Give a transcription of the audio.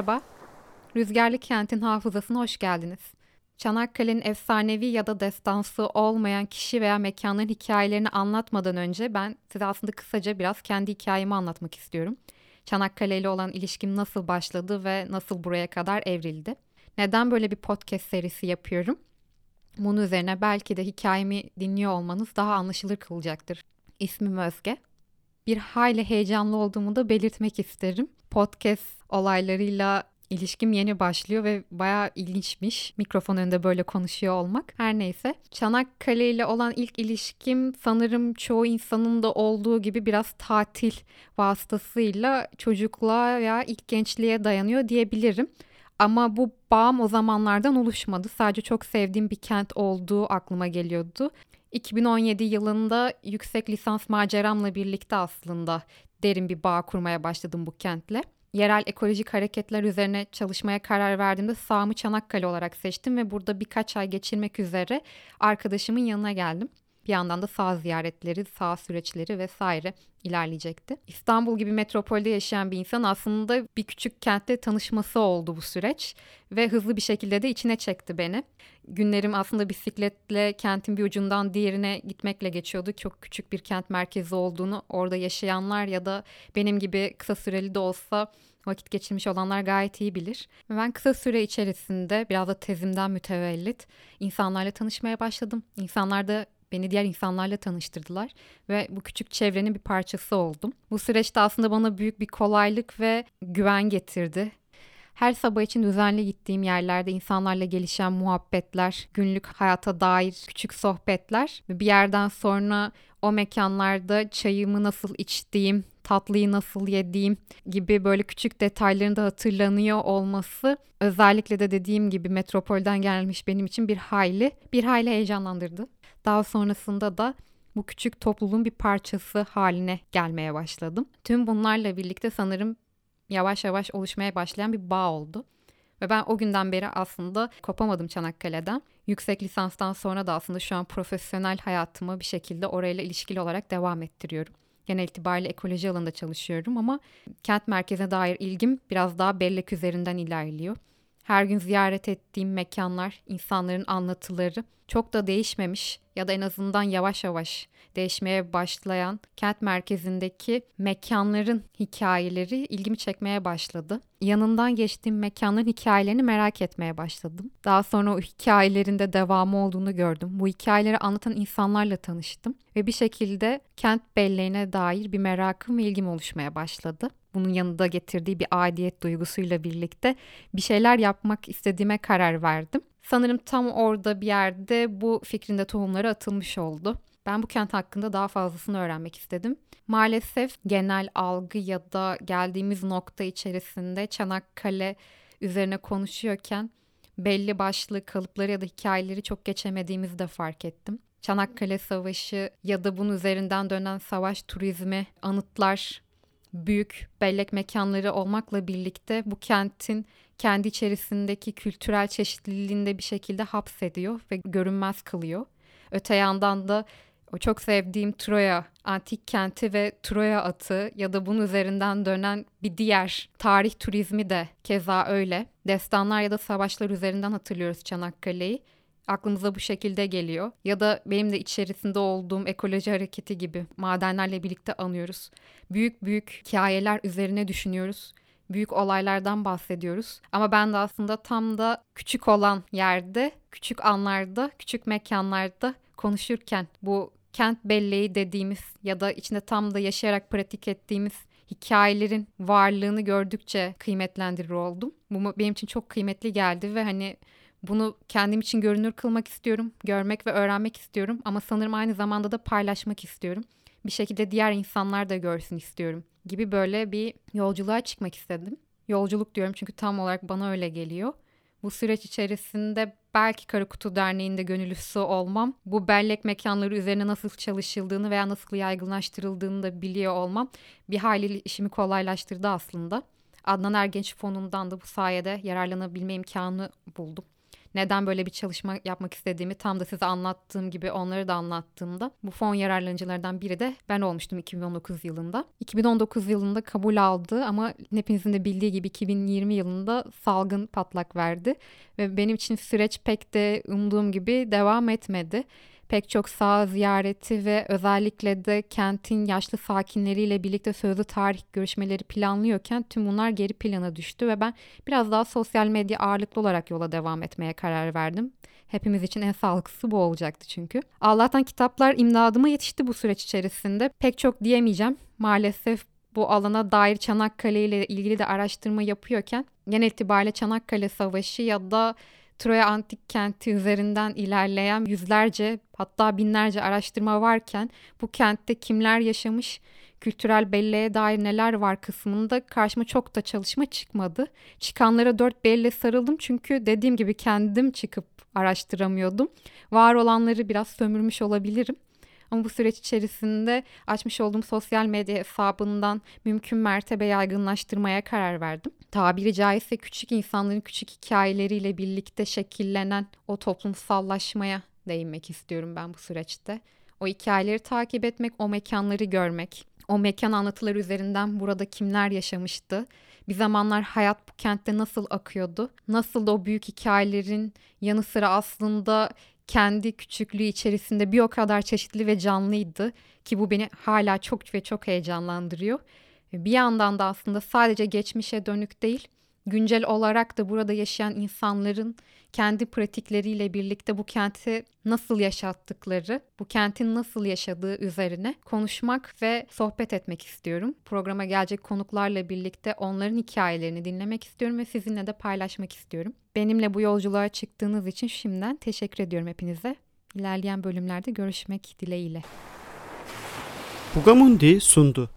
Merhaba, Rüzgarlı Kent'in hafızasına hoş geldiniz. Çanakkale'nin efsanevi ya da destansı olmayan kişi veya mekanların hikayelerini anlatmadan önce ben size aslında kısaca biraz kendi hikayemi anlatmak istiyorum. Çanakkale ile olan ilişkim nasıl başladı ve nasıl buraya kadar evrildi? Neden böyle bir podcast serisi yapıyorum? Bunun üzerine belki de hikayemi dinliyor olmanız daha anlaşılır kılacaktır. İsmim Özge. Bir hayli heyecanlı olduğumu da belirtmek isterim. Podcast olaylarıyla ilişkim yeni başlıyor ve bayağı ilginçmiş mikrofon önünde böyle konuşuyor olmak. Her neyse. Çanakkale ile olan ilk ilişkim sanırım çoğu insanın da olduğu gibi biraz tatil vasıtasıyla çocukluğa veya ilk gençliğe dayanıyor diyebilirim. Ama bu bağım o zamanlardan oluşmadı. Sadece çok sevdiğim bir kent olduğu aklıma geliyordu. 2017 yılında yüksek lisans maceramla birlikte aslında derin bir bağ kurmaya başladım bu kentle. Yerel ekolojik hareketler üzerine çalışmaya karar verdiğimde sahamı Çanakkale olarak seçtim ve burada birkaç ay geçirmek üzere arkadaşımın yanına geldim. Bir yandan da sağ ziyaretleri, sağ süreçleri vesaire ilerleyecekti. İstanbul gibi metropolde yaşayan bir insan aslında bir küçük kentte tanışması oldu bu süreç ve hızlı bir şekilde de içine çekti beni. Günlerim aslında bisikletle kentin bir ucundan diğerine gitmekle geçiyordu. Çok küçük bir kent merkezi olduğunu orada yaşayanlar ya da benim gibi kısa süreli de olsa vakit geçirmiş olanlar gayet iyi bilir. Ben kısa süre içerisinde biraz da tezimden mütevellit insanlarla tanışmaya başladım. İnsanlar da Beni diğer insanlarla tanıştırdılar ve bu küçük çevrenin bir parçası oldum. Bu süreçte aslında bana büyük bir kolaylık ve güven getirdi. Her sabah için düzenli gittiğim yerlerde insanlarla gelişen muhabbetler, günlük hayata dair küçük sohbetler ve bir yerden sonra o mekanlarda çayımı nasıl içtiğim, tatlıyı nasıl yediğim gibi böyle küçük detayların da hatırlanıyor olması özellikle de dediğim gibi metropolden gelmiş benim için bir hayli bir hayli heyecanlandırdı. Daha sonrasında da bu küçük topluluğun bir parçası haline gelmeye başladım. Tüm bunlarla birlikte sanırım yavaş yavaş oluşmaya başlayan bir bağ oldu. Ve ben o günden beri aslında kopamadım Çanakkale'den. Yüksek lisanstan sonra da aslında şu an profesyonel hayatımı bir şekilde orayla ilişkili olarak devam ettiriyorum. Genel itibariyle ekoloji alanında çalışıyorum ama kent merkezine dair ilgim biraz daha bellek üzerinden ilerliyor. Her gün ziyaret ettiğim mekanlar, insanların anlatıları çok da değişmemiş ya da en azından yavaş yavaş değişmeye başlayan kent merkezindeki mekanların hikayeleri ilgimi çekmeye başladı. Yanından geçtiğim mekanların hikayelerini merak etmeye başladım. Daha sonra o hikayelerin de devamı olduğunu gördüm. Bu hikayeleri anlatan insanlarla tanıştım ve bir şekilde kent belleğine dair bir merakım ve ilgim oluşmaya başladı bunun yanında getirdiği bir aidiyet duygusuyla birlikte bir şeyler yapmak istediğime karar verdim. Sanırım tam orada bir yerde bu fikrinde tohumları atılmış oldu. Ben bu kent hakkında daha fazlasını öğrenmek istedim. Maalesef genel algı ya da geldiğimiz nokta içerisinde Çanakkale üzerine konuşuyorken belli başlı kalıpları ya da hikayeleri çok geçemediğimizi de fark ettim. Çanakkale Savaşı ya da bunun üzerinden dönen savaş turizmi, anıtlar, büyük bellek mekanları olmakla birlikte bu kentin kendi içerisindeki kültürel çeşitliliğini de bir şekilde hapsediyor ve görünmez kılıyor. Öte yandan da o çok sevdiğim Troya antik kenti ve Troya atı ya da bunun üzerinden dönen bir diğer tarih turizmi de keza öyle. Destanlar ya da savaşlar üzerinden hatırlıyoruz Çanakkale'yi. Aklımıza bu şekilde geliyor. Ya da benim de içerisinde olduğum ekoloji hareketi gibi madenlerle birlikte anıyoruz. Büyük büyük hikayeler üzerine düşünüyoruz büyük olaylardan bahsediyoruz. Ama ben de aslında tam da küçük olan yerde, küçük anlarda, küçük mekanlarda konuşurken bu kent belleği dediğimiz ya da içinde tam da yaşayarak pratik ettiğimiz hikayelerin varlığını gördükçe kıymetlendirir oldum. Bu benim için çok kıymetli geldi ve hani bunu kendim için görünür kılmak istiyorum, görmek ve öğrenmek istiyorum ama sanırım aynı zamanda da paylaşmak istiyorum. Bir şekilde diğer insanlar da görsün istiyorum gibi böyle bir yolculuğa çıkmak istedim. Yolculuk diyorum çünkü tam olarak bana öyle geliyor. Bu süreç içerisinde belki Kara Kutu Derneği'nde gönüllüsü olmam, bu bellek mekanları üzerine nasıl çalışıldığını veya nasıl yaygınlaştırıldığını da biliyor olmam bir hayli işimi kolaylaştırdı aslında. Adnan Ergenç Fonu'ndan da bu sayede yararlanabilme imkanı buldum. Neden böyle bir çalışma yapmak istediğimi tam da size anlattığım gibi onları da anlattığımda bu fon yararlanıcılarından biri de ben olmuştum 2019 yılında. 2019 yılında kabul aldı ama hepinizin de bildiği gibi 2020 yılında salgın patlak verdi ve benim için süreç pek de umduğum gibi devam etmedi pek çok sağ ziyareti ve özellikle de kentin yaşlı sakinleriyle birlikte sözlü tarih görüşmeleri planlıyorken tüm bunlar geri plana düştü ve ben biraz daha sosyal medya ağırlıklı olarak yola devam etmeye karar verdim. Hepimiz için en sağlıklısı bu olacaktı çünkü. Allah'tan kitaplar imdadıma yetişti bu süreç içerisinde. Pek çok diyemeyeceğim. Maalesef bu alana dair Çanakkale ile ilgili de araştırma yapıyorken genel itibariyle Çanakkale Savaşı ya da Troya antik kenti üzerinden ilerleyen yüzlerce hatta binlerce araştırma varken bu kentte kimler yaşamış, kültürel belleğe dair neler var kısmında karşıma çok da çalışma çıkmadı. Çıkanlara dört belle sarıldım çünkü dediğim gibi kendim çıkıp araştıramıyordum. Var olanları biraz sömürmüş olabilirim. Ama bu süreç içerisinde açmış olduğum sosyal medya hesabından mümkün mertebe yaygınlaştırmaya karar verdim. Tabiri caizse küçük insanların küçük hikayeleriyle birlikte şekillenen o toplumsallaşmaya değinmek istiyorum ben bu süreçte. O hikayeleri takip etmek, o mekanları görmek, o mekan anlatıları üzerinden burada kimler yaşamıştı, bir zamanlar hayat bu kentte nasıl akıyordu, nasıl da o büyük hikayelerin yanı sıra aslında kendi küçüklüğü içerisinde bir o kadar çeşitli ve canlıydı ki bu beni hala çok ve çok heyecanlandırıyor. Bir yandan da aslında sadece geçmişe dönük değil, güncel olarak da burada yaşayan insanların kendi pratikleriyle birlikte bu kenti nasıl yaşattıkları, bu kentin nasıl yaşadığı üzerine konuşmak ve sohbet etmek istiyorum. Programa gelecek konuklarla birlikte onların hikayelerini dinlemek istiyorum ve sizinle de paylaşmak istiyorum. Benimle bu yolculuğa çıktığınız için şimdiden teşekkür ediyorum hepinize. İlerleyen bölümlerde görüşmek dileğiyle. Bugamundi sundu.